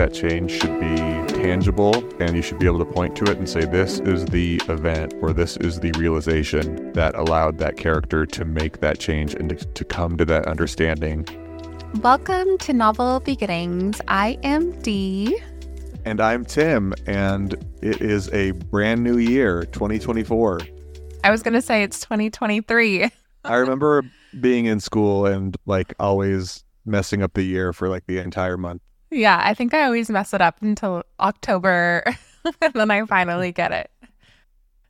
that change should be tangible and you should be able to point to it and say, this is the event or this is the realization that allowed that character to make that change and to, to come to that understanding. Welcome to Novel Beginnings. I am Di. And I'm Tim, and it is a brand new year, 2024. I was going to say it's 2023. I remember being in school and like always messing up the year for like the entire month. Yeah, I think I always mess it up until October and then I finally get it.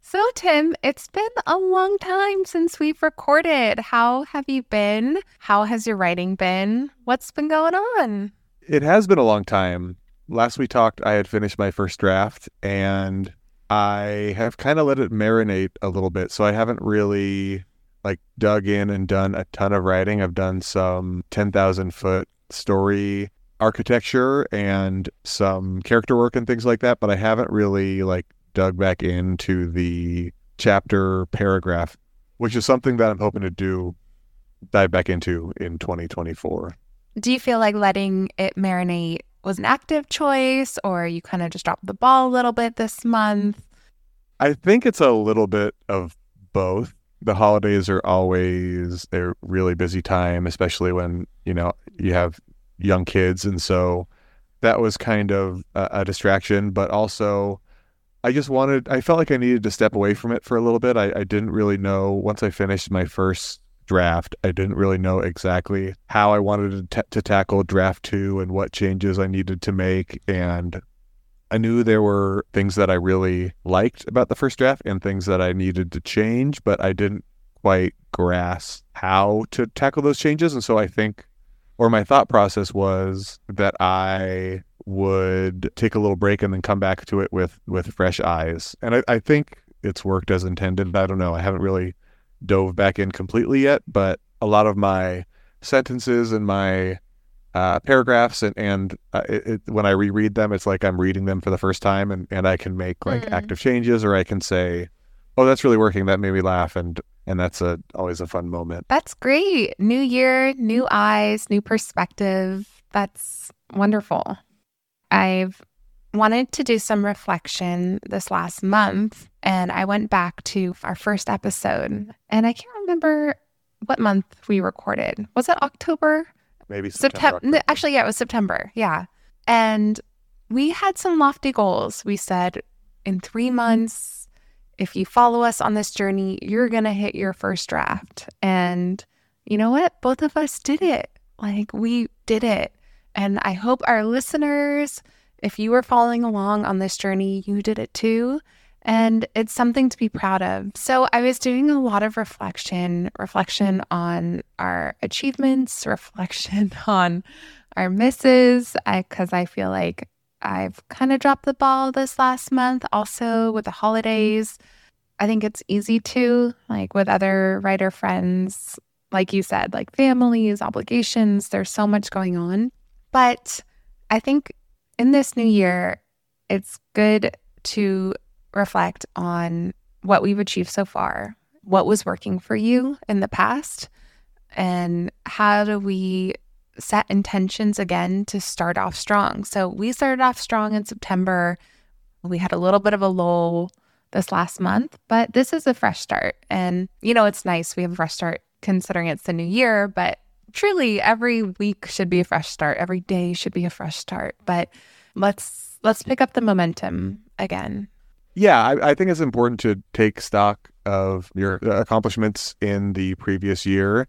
So, Tim, it's been a long time since we've recorded. How have you been? How has your writing been? What's been going on? It has been a long time. Last we talked, I had finished my first draft and I have kind of let it marinate a little bit. So I haven't really like dug in and done a ton of writing. I've done some 10,000 foot story architecture and some character work and things like that, but I haven't really like dug back into the chapter paragraph, which is something that I'm hoping to do dive back into in 2024. Do you feel like letting it marinate was an active choice or you kind of just dropped the ball a little bit this month? I think it's a little bit of both. The holidays are always a really busy time, especially when, you know, you have young kids. And so that was kind of a, a distraction, but also I just wanted, I felt like I needed to step away from it for a little bit. I, I didn't really know once I finished my first draft, I didn't really know exactly how I wanted to, t- to tackle draft two and what changes I needed to make. And I knew there were things that I really liked about the first draft and things that I needed to change, but I didn't quite grasp how to tackle those changes. And so I think or my thought process was that I would take a little break and then come back to it with with fresh eyes. And I, I think it's worked as intended. I don't know. I haven't really dove back in completely yet, but a lot of my sentences and my uh, paragraphs and and uh, it, it, when I reread them, it's like I'm reading them for the first time, and and I can make like mm. active changes, or I can say, "Oh, that's really working." That made me laugh, and and that's a always a fun moment. That's great. New year, new eyes, new perspective. That's wonderful. I've wanted to do some reflection this last month and I went back to our first episode and I can't remember what month we recorded. Was it October? Maybe September. September. Actually, yeah, it was September. Yeah. And we had some lofty goals. We said in 3 months if you follow us on this journey, you're going to hit your first draft. And you know what? Both of us did it. Like we did it. And I hope our listeners, if you were following along on this journey, you did it too. And it's something to be proud of. So I was doing a lot of reflection, reflection on our achievements, reflection on our misses, because I, I feel like I've kind of dropped the ball this last month, also mm-hmm. with the holidays. I think it's easy to, like with other writer friends, like you said, like families, obligations, there's so much going on. But I think in this new year, it's good to reflect on what we've achieved so far, what was working for you in the past, and how do we set intentions again to start off strong. So we started off strong in September. We had a little bit of a lull this last month, but this is a fresh start. And, you know, it's nice. We have a fresh start considering it's the new year, but truly every week should be a fresh start. Every day should be a fresh start. But let's let's pick up the momentum again. Yeah, I, I think it's important to take stock of your accomplishments in the previous year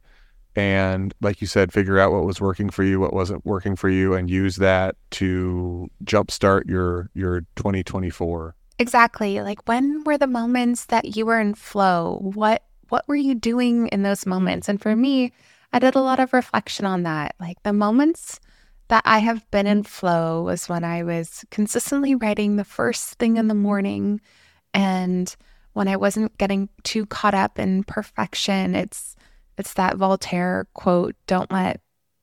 and like you said figure out what was working for you what wasn't working for you and use that to jumpstart your your 2024 exactly. Like when were the moments that you were in flow? What what were you doing in those moments? And for me i did a lot of reflection on that. Like the moments that i have been in flow was when i was consistently writing the first thing in the morning and when i wasn't getting too caught up in perfection it's it's that Voltaire quote don't let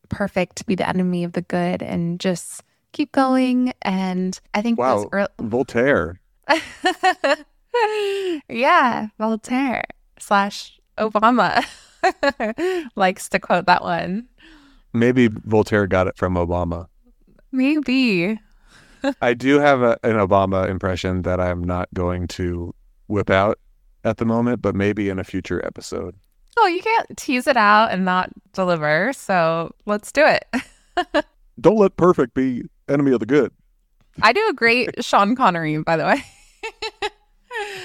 perfect be the enemy of the good and just keep going. And I think wow, early- Voltaire. yeah, Voltaire slash Obama likes to quote that one. Maybe Voltaire got it from Obama. Maybe. I do have a, an Obama impression that I'm not going to whip out at the moment, but maybe in a future episode. Oh, you can't tease it out and not deliver. So let's do it. Don't let perfect be enemy of the good. I do a great Sean Connery, by the way.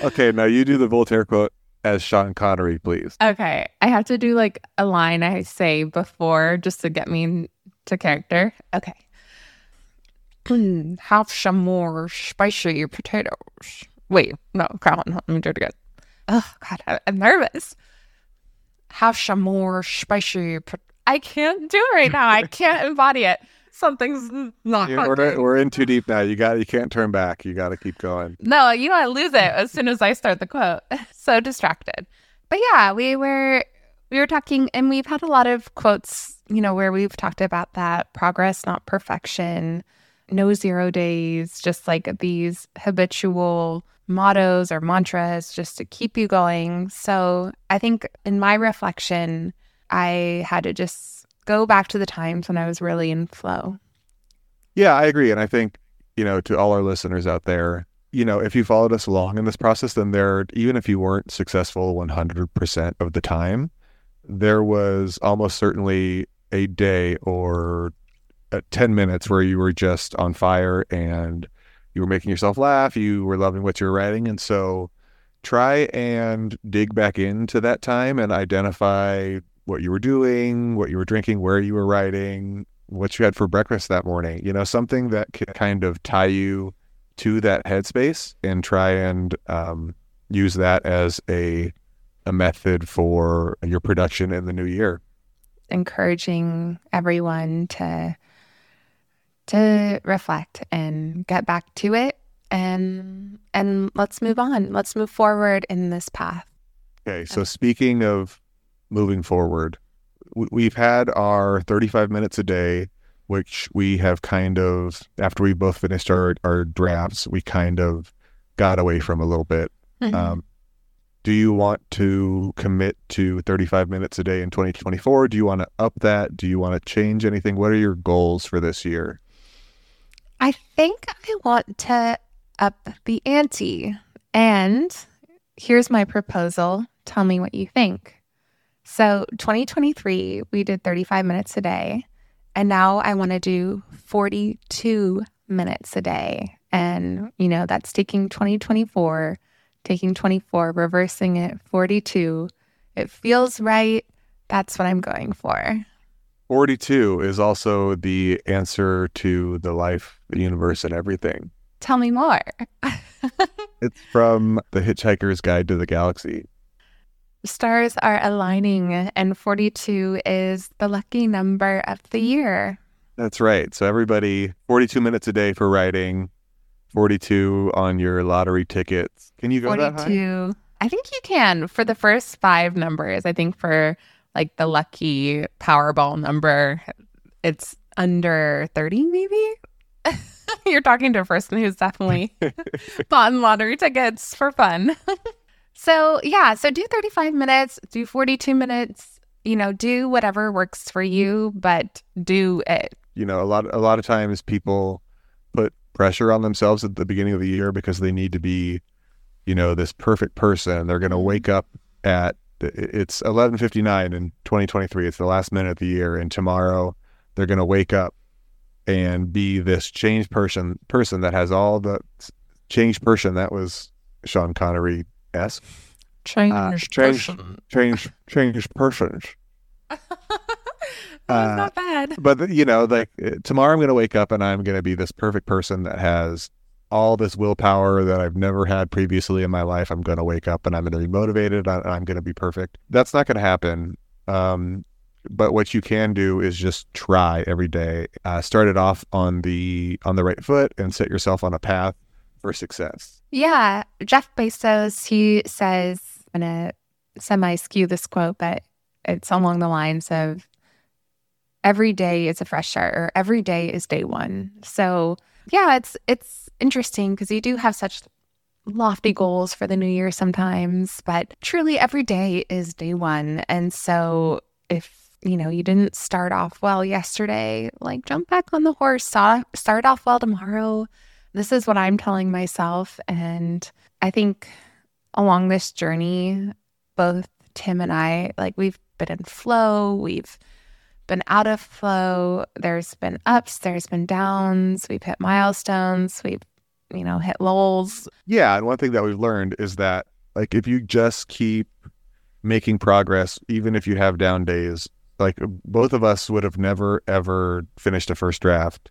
Okay, now you do the Voltaire quote as Sean Connery, please. Okay. I have to do like a line I say before just to get me to character. Okay. Have some more spicy potatoes. Wait, no, come on. Let me do it again. Oh, God, I'm nervous. Have some more spicy. I can't do it right now. I can't embody it. Something's not You- we're, we're in too deep now. You got you can't turn back. You got to keep going. No, you know I lose it as soon as I start the quote. so distracted. But yeah, we were we were talking and we've had a lot of quotes, you know, where we've talked about that progress, not perfection, no zero days, just like these habitual mottos or mantras just to keep you going. So I think in my reflection, I had to just go back to the times when I was really in flow. Yeah, I agree, and I think you know to all our listeners out there, you know, if you followed us along in this process, then there, even if you weren't successful 100% of the time, there was almost certainly a day or uh, 10 minutes where you were just on fire and you were making yourself laugh, you were loving what you were writing. And so try and dig back into that time and identify what you were doing, what you were drinking, where you were writing, what you had for breakfast that morning. You know, something that could kind of tie you to that headspace and try and um, use that as a a method for your production in the new year. encouraging everyone to to reflect and get back to it and and let's move on let's move forward in this path Okay, so speaking of moving forward, we've had our 35 minutes a day, which we have kind of, after we both finished our, our drafts, we kind of got away from a little bit. Um, do you want to commit to 35 minutes a day in 2024? Do you want to up that? Do you want to change anything? What are your goals for this year? I think i want to up the ante. And here's my proposal. Tell me what you think. So 2023 we did 35 minutes a day. And now i want to do 42 minutes a day. And you know that's taking 2024 taking 24 reversing it 42 it feels right. That's what i'm going for 42 is also the answer to the life, the universe, and everything. tell me more It's from The Hitchhiker's Guide to the Galaxy. stars are aligning and 42 is the lucky number of the year That's right. So everybody, 42 minutes a day for writing, 42 on your lottery tickets. Can you go that high? 42 i think you can for the first five numbers i think for like the lucky powerball number it's under 30 maybe? You're talking to a person who's definitely bought lottery tickets for fun. So yeah so do 35 minutes do 42 minutes you know do whatever works for you but do it. You know, a lot a lot of times people put pressure on themselves at the beginning of the year because they need to be, you know, this perfect person. They're going to mm-hmm. wake up at it's 11:59 in 2023. It's the last minute of the year and tomorrow they're going to wake up and be this changed person person that has all the changed person that was Sean Connery esque change change- person. change changed persons. Uh, not bad But you know, like uh, tomorrow, I'm going to wake up and I'm going to be this perfect person that has all this willpower that I've never had previously in my life. I'm going to wake up and I'm going to be motivated. and I'm going to be perfect. That's not going to happen. Um, but what you can do is just try every day. Uh, start it off on the on the right foot and set yourself on a path for success. Yeah, Jeff Bezos, he says, I'm to semi skew this quote, but it's along the lines of every day is a fresh start or every day is day one. So, yeah, it's it's interesting because you do have such lofty goals for the new year sometimes, but truly every day is day one. And so if you know you didn't start off well yesterday, like jump back on the horse, start, start off well tomorrow This is what I'm telling myself. And I think along this journey, both Tim and I, like we've been in flow, we've been out of flow. There's been ups, there's been downs. We've hit milestones, we've, you know, hit lulls. Yeah. And one thing that we've learned is that, like, if you just keep making progress, even if you have down days, like both of us would have never, ever finished a first draft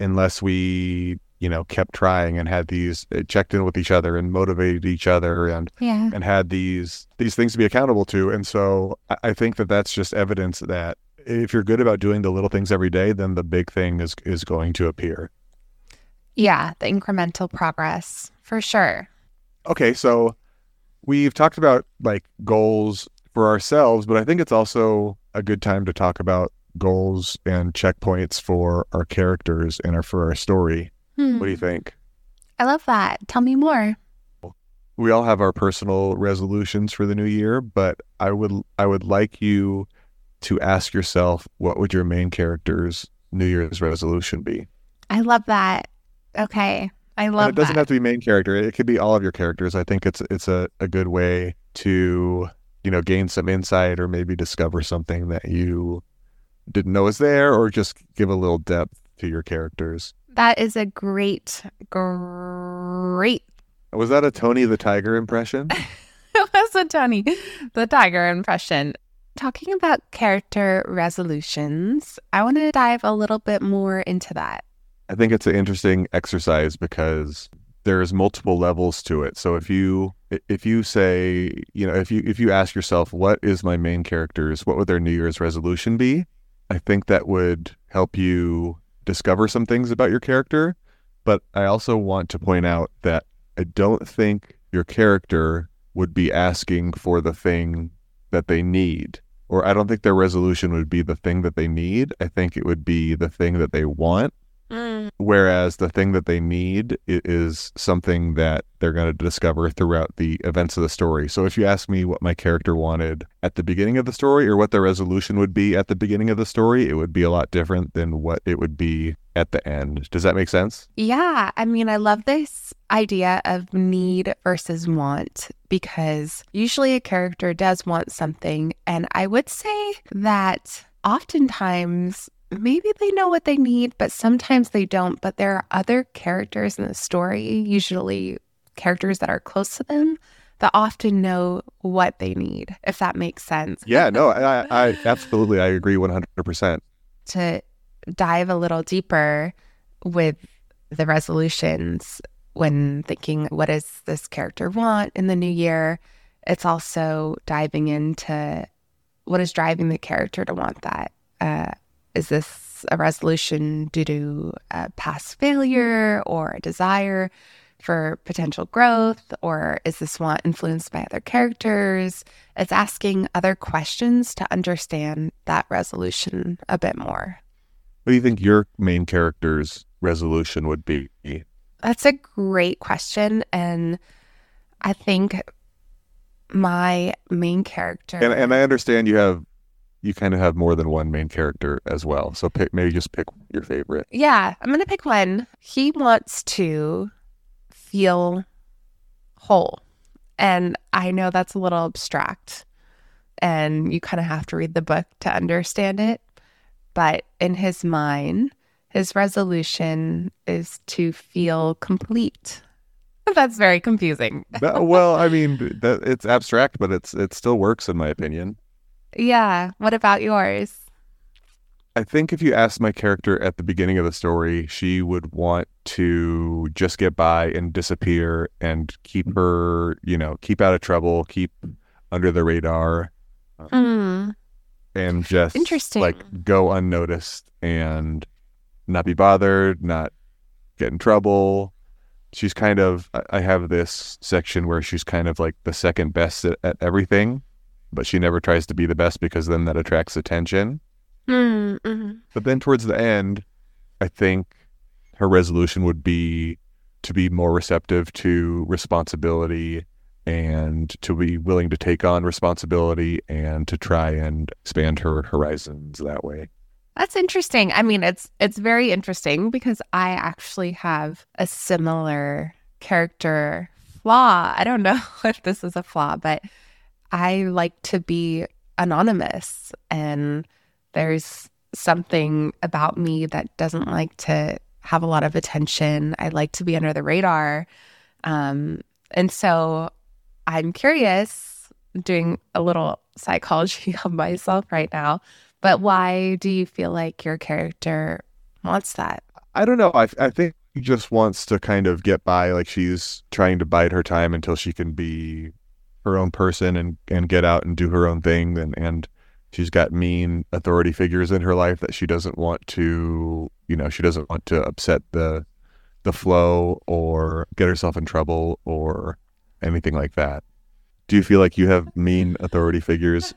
unless we you know kept trying and had these uh, checked in with each other and motivated each other and yeah. and had these these things to be accountable to and so I think that that's just evidence that if you're good about doing the little things every day then the big thing is is going to appear yeah the incremental progress for sure okay so we've talked about like goals for ourselves but i think it's also a good time to talk about goals and checkpoints for our characters and our, for our story Hmm. what do you think I love that. Tell me more. we all have our personal resolutions for the new year, but I would I would like you to ask yourself what would your main character's New Year's resolution be? I love that. Okay. I love and it doesn't that. have to be main character. It could be all of your characters. I think it's it's a, a good way to, you know, gain some insight or maybe discover something that you didn't know was there or just give a little depth to your characters. that is a great, great. Was that a Tony the Tiger impression? It was a Tony the Tiger impression. Talking about character resolutions, I want to dive a little bit more into that. I think it's an interesting exercise because there's multiple levels to it. So if you if you say, you know, if you if you ask yourself what is my main character's what would their New Year's resolution be? I think that would help you discover some things about your character, but I also want to point out that I don't think your character would be asking for the thing that they need. Or I don't think their resolution would be the thing that they need. I think it would be the thing that they want Mm. Whereas the thing that they need is something that they're going to discover throughout the events of the story. So if you ask me what my character wanted at the beginning of the story or what their resolution would be at the beginning of the story, it would be a lot different than what it would be at the end. Does that make sense? Yeah, I mean, I love this idea of need versus want because usually a character does want something. And I would say that oftentimes maybe they know what they need, but sometimes they don't. But there are other characters in the story, usually characters that are close to them, that often know what they need, if that makes sense. Yeah, no, I, I absolutely, I agree 100%. to dive a little deeper with the resolutions when thinking what does this character want in the new year it's also diving into what is driving the character to want that uh, is this a resolution due to a past failure or a desire for potential growth or is this want influenced by other characters it's asking other questions to understand that resolution a bit more What do you think your main character's resolution would be? That's a great question. And I think my main character. And, and I understand you have, you kind of have more than one main character as well. So pick, maybe just pick your favorite. yeah, I'm going to pick one. He wants to feel whole. And I know that's a little abstract. And you kind of have to read the book to understand it. But in his mind, his resolution is to feel complete. That's very confusing. Well, I mean, that, it's abstract, but it's it still works in my opinion. Yeah. What about yours? I think if you asked my character at the beginning of the story, she would want to just get by and disappear and keep her, you know, keep out of trouble, keep under the radar, Hmm. and just Interesting. like go unnoticed and not be bothered, not get in trouble. She's kind of, I- I have this section where she's kind of like the second best at, at everything, but she never tries to be the best because then that attracts attention. Mm, mhm. But then towards the end, I think her resolution would be to be more receptive to responsibility and to be willing to take on responsibility and to try and expand her horizons that way. That's interesting. I mean, it's it's very interesting because I actually have a similar character flaw. I don't know if this is a flaw, but I like to be anonymous and there's something about me that doesn't like to have a lot of attention. I like to be under the radar. Um, and so I'm curious, doing a little psychology of myself right now, but why do you feel like your character wants that? I don't know. I, I think he just wants to kind of get by. Like she's trying to bide her time until she can be her own person and, and get out and do her own thing. And, and she's got mean authority figures in her life that she doesn't want to, you know, she doesn't want to upset the, the flow or get herself in trouble or anything like that. Do you feel like you have mean authority figures?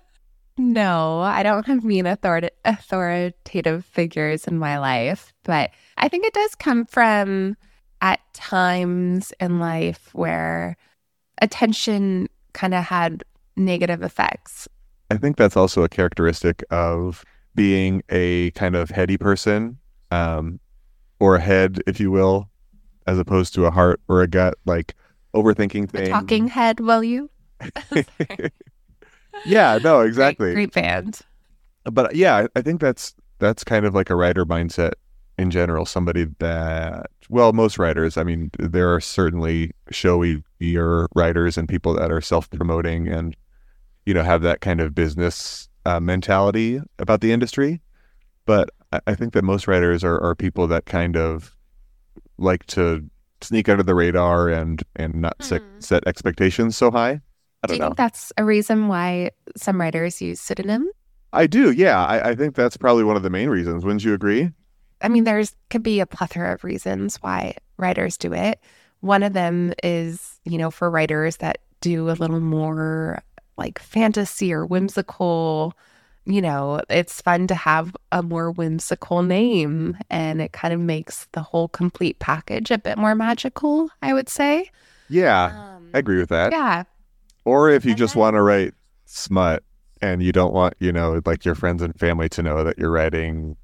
No, I don't have mean authoritative figures in my life, but I think it does come from at times in life where attention kind of had negative effects. I think that's also a characteristic of being a kind of heady person, um, or a head, if you will, as opposed to a heart or a gut, like overthinking things. A talking head, will you? yeah, no, exactly. Great, great band. But yeah, I think that's that's kind of like a writer mindset in general. Somebody that, well, most writers. I mean, there are certainly showy year writers and people that are self promoting and you know have that kind of business uh, mentality about the industry. But I, think that most writers are, are people that kind of like to sneak under the radar and and not mm. set, set expectations so high. I don't do you know. think that's a reason why some writers use pseudonym? I do, yeah. I, I think that's probably one of the main reasons. Wouldn't you agree? I mean, there's could be a plethora of reasons why writers do it. One of them is, you know, for writers that do a little more like fantasy or whimsical, you know, it's fun to have a more whimsical name and it kind of makes the whole complete package a bit more magical, I would say. Yeah, um, I agree with that. Yeah. Or if you and just want to write smut and you don't want, you know, like your friends and family to know that you're writing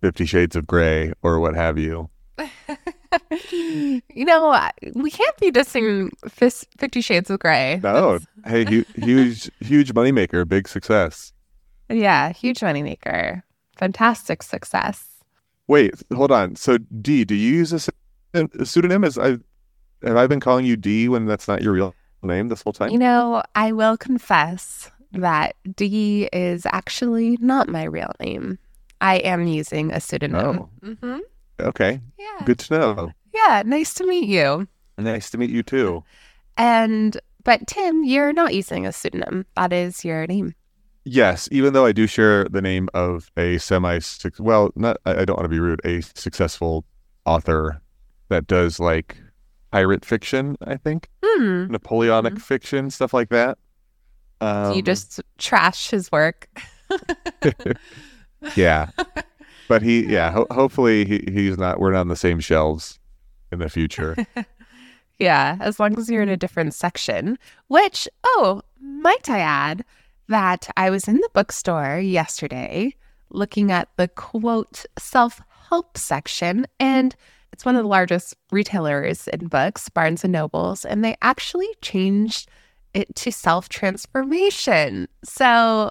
Fifty Shades of Grey or what have you. you know, we can't be dissing Fifty Shades of Grey. No. hey, huge, huge moneymaker, big success. Yeah, huge moneymaker. Fantastic success. Wait, hold on. So, Di, do you use a, a pseudonym? As I have I been calling you Di when that's not your real name this whole time? You know, I will confess that Di is actually not my real name. I am using a pseudonym. Oh. Mm-hmm. Okay. Yeah. Good to know. Yeah. Nice to meet you. Nice to meet you too. And, but Tim, you're not using a pseudonym. That is your name. Yes, even though I do share the name of a semi, well, not, I don't want to be rude, a successful author that does like pirate fiction, I think, mm. Napoleonic mm. fiction, stuff like that. Um, you just trash his work. yeah, but he, yeah, ho- hopefully he, he's not. We're not on the same shelves in the future. yeah, as long as you're in a mm-hmm. different section. Which, oh, might I add that I was in the bookstore yesterday looking at the quote self help section and it's one of the largest retailers in books, Barnes and Nobles, and they actually changed it to self transformation. So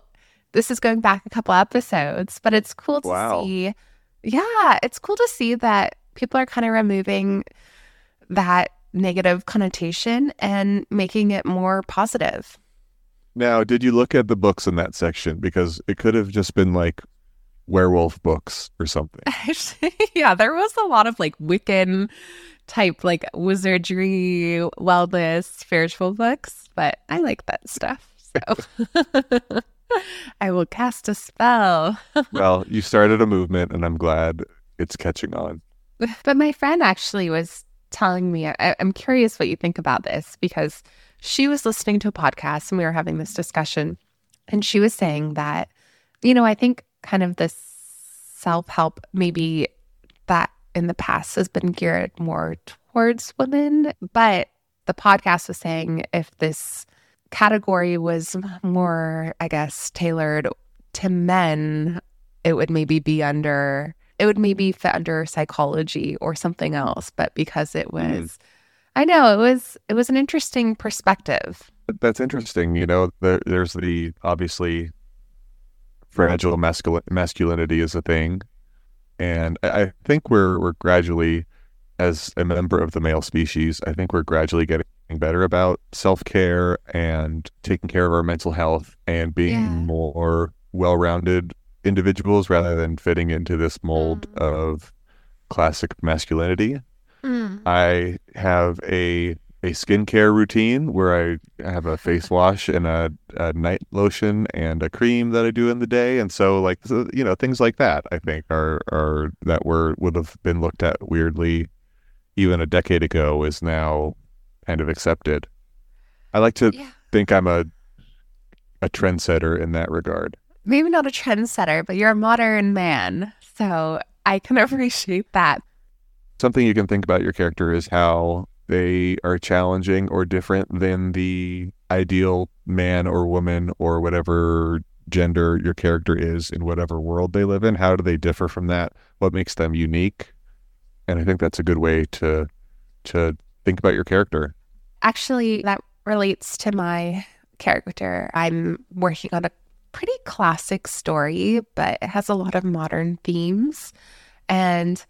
this is going back a couple episodes, but it's cool to wow. see. Yeah, it's cool to see that people are kind of removing that negative connotation and making it more positive. Now, did you look at the books in that section? Because it could have just been like werewolf books or something. yeah, there was a lot of like Wiccan type, like wizardry, wellness, spiritual books, but I like that stuff. So I will cast a spell. well, you started a movement, and I'm glad it's catching on. But my friend actually was telling me, I, I'm curious what you think about this because she was listening to a podcast and we were having this discussion. And she was saying that, you know, I think kind of this self help, maybe that in the past has been geared more towards women. But the podcast was saying if this category was more, I guess, tailored to men, it would maybe be under it would maybe fit under psychology or something else, but because it Mm. was I know it was it was an interesting perspective. That's interesting. You know, there, there's the obviously fragile mascul- masculinity is a thing, and I, I think we're we're gradually, as a member of the male species, I think we're gradually getting better about self care and taking care of our mental health and being Yeah. more well rounded individuals rather than fitting into this mold Mm. of classic masculinity. I have a a skincare routine where I have a face wash and a, a night lotion and a cream that I do in the day, and so like so, you know things like that I think are are that were would have been looked at weirdly even a decade ago is now kind of accepted. I like to Yeah. think I'm a a trendsetter in that regard. Maybe not a trendsetter, but you're a modern man. So I can appreciate that. something you can think about your character is how they are challenging or different than the ideal man or woman or whatever gender your character is in whatever world they live in. How do they differ from that? What makes them unique? And I think that's a good way to to think about your character. Actually, that relates to my character. I'm working on a pretty classic story, but it has a lot of modern themes. And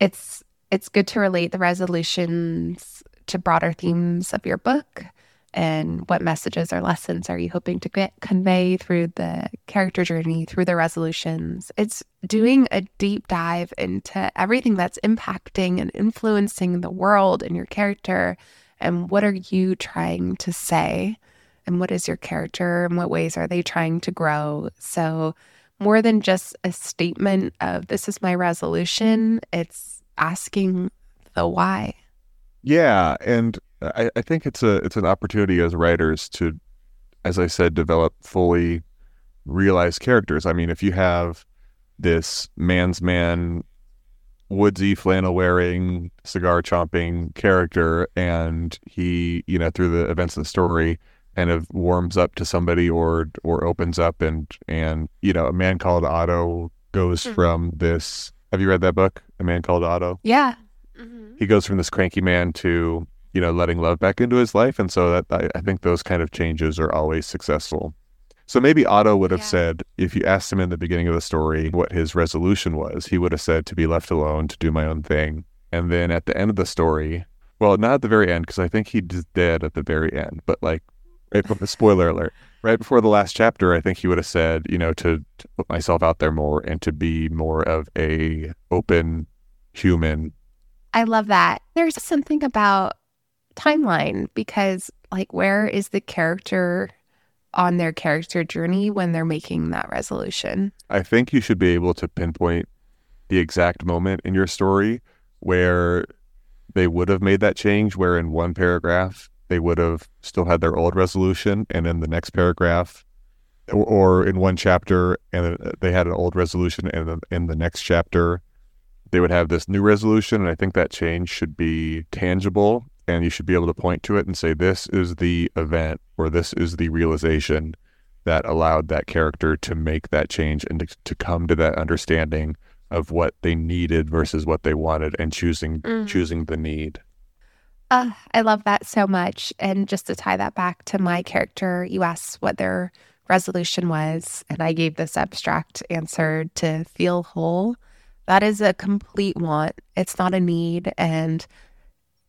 it's it's good to relate the resolutions to broader themes of your book and what messages or lessons are you hoping to get, convey through the character journey through the resolutions? It's doing a deep dive into everything that's impacting and influencing the world and your character. And what are you trying to say? And what is your character? And what ways are they trying to grow? So more than just a statement of this is my resolution it's asking the why. Yeah, and I, I think it's a it's an opportunity as writers to, as I said, develop fully realized characters. I mean, if you have this man's man, woodsy flannel wearing, cigar chomping character, and he, you know, through the events of the story, kind of warms up to somebody or or opens up and and you know, a man called Otto goes Mhm. from this. Have you read that book, A Man Called Otto? yeah he goes from this cranky man to you know letting love back into his life. And so that I, I think those kind of changes are always successful. So maybe otto would have Yeah. said if you asked him in the beginning of the story what his resolution was he would have said to be left alone to do my own thing. And then at the end of the story well not at the very end because i think he's dead at the very end but like right before, spoiler alert. Right before the last chapter i think he would have said you know to, to put myself out there more and to be more of a open human. I love that. There's something about timeline because, like, where is the character on their character journey when they're making that resolution? I think you should be able to pinpoint the exact moment in your story where they would have made that change, where in one paragraph they would have still had their old resolution, and in the next paragraph, or, or in one chapter, and uh, they had an old resolution, and in the next chapter, they would have this new resolution. And I think that change should be tangible, and you should be able to point to it and say, "This is the event, or this is the realization." that allowed that character to make that change and to, to come to that understanding of what they needed versus what they wanted and choosing Mhm. choosing the need. Uh, I love that so much. And just to tie that back to my character, you asked what their resolution was, and I gave this abstract answer to feel whole. That is a complete want. It's not a need. And,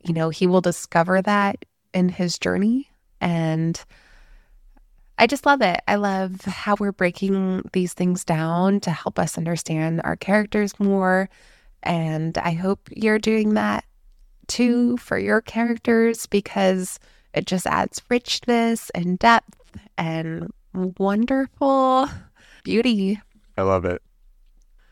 you know, he will discover that in his journey. And I just love it. I love how we're breaking these things down to help us understand our characters more. And I hope you're doing that too for your characters because it just adds richness and depth and wonderful beauty. I love it.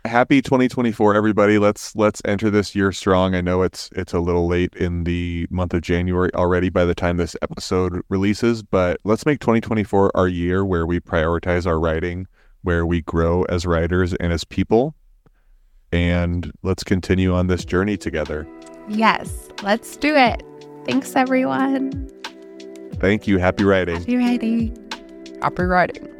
Happy 2024 everybody. Let's let's enter this year strong. I know it's it's a little late in the month of January already by the time this episode releases, but let's make 2024 our year where we prioritize our writing, where we grow as writers and as people. And let's continue on this journey together. Yes, let's do it. Thanks, everyone. Thank you. Happy writing. Happy writing. Happy writing.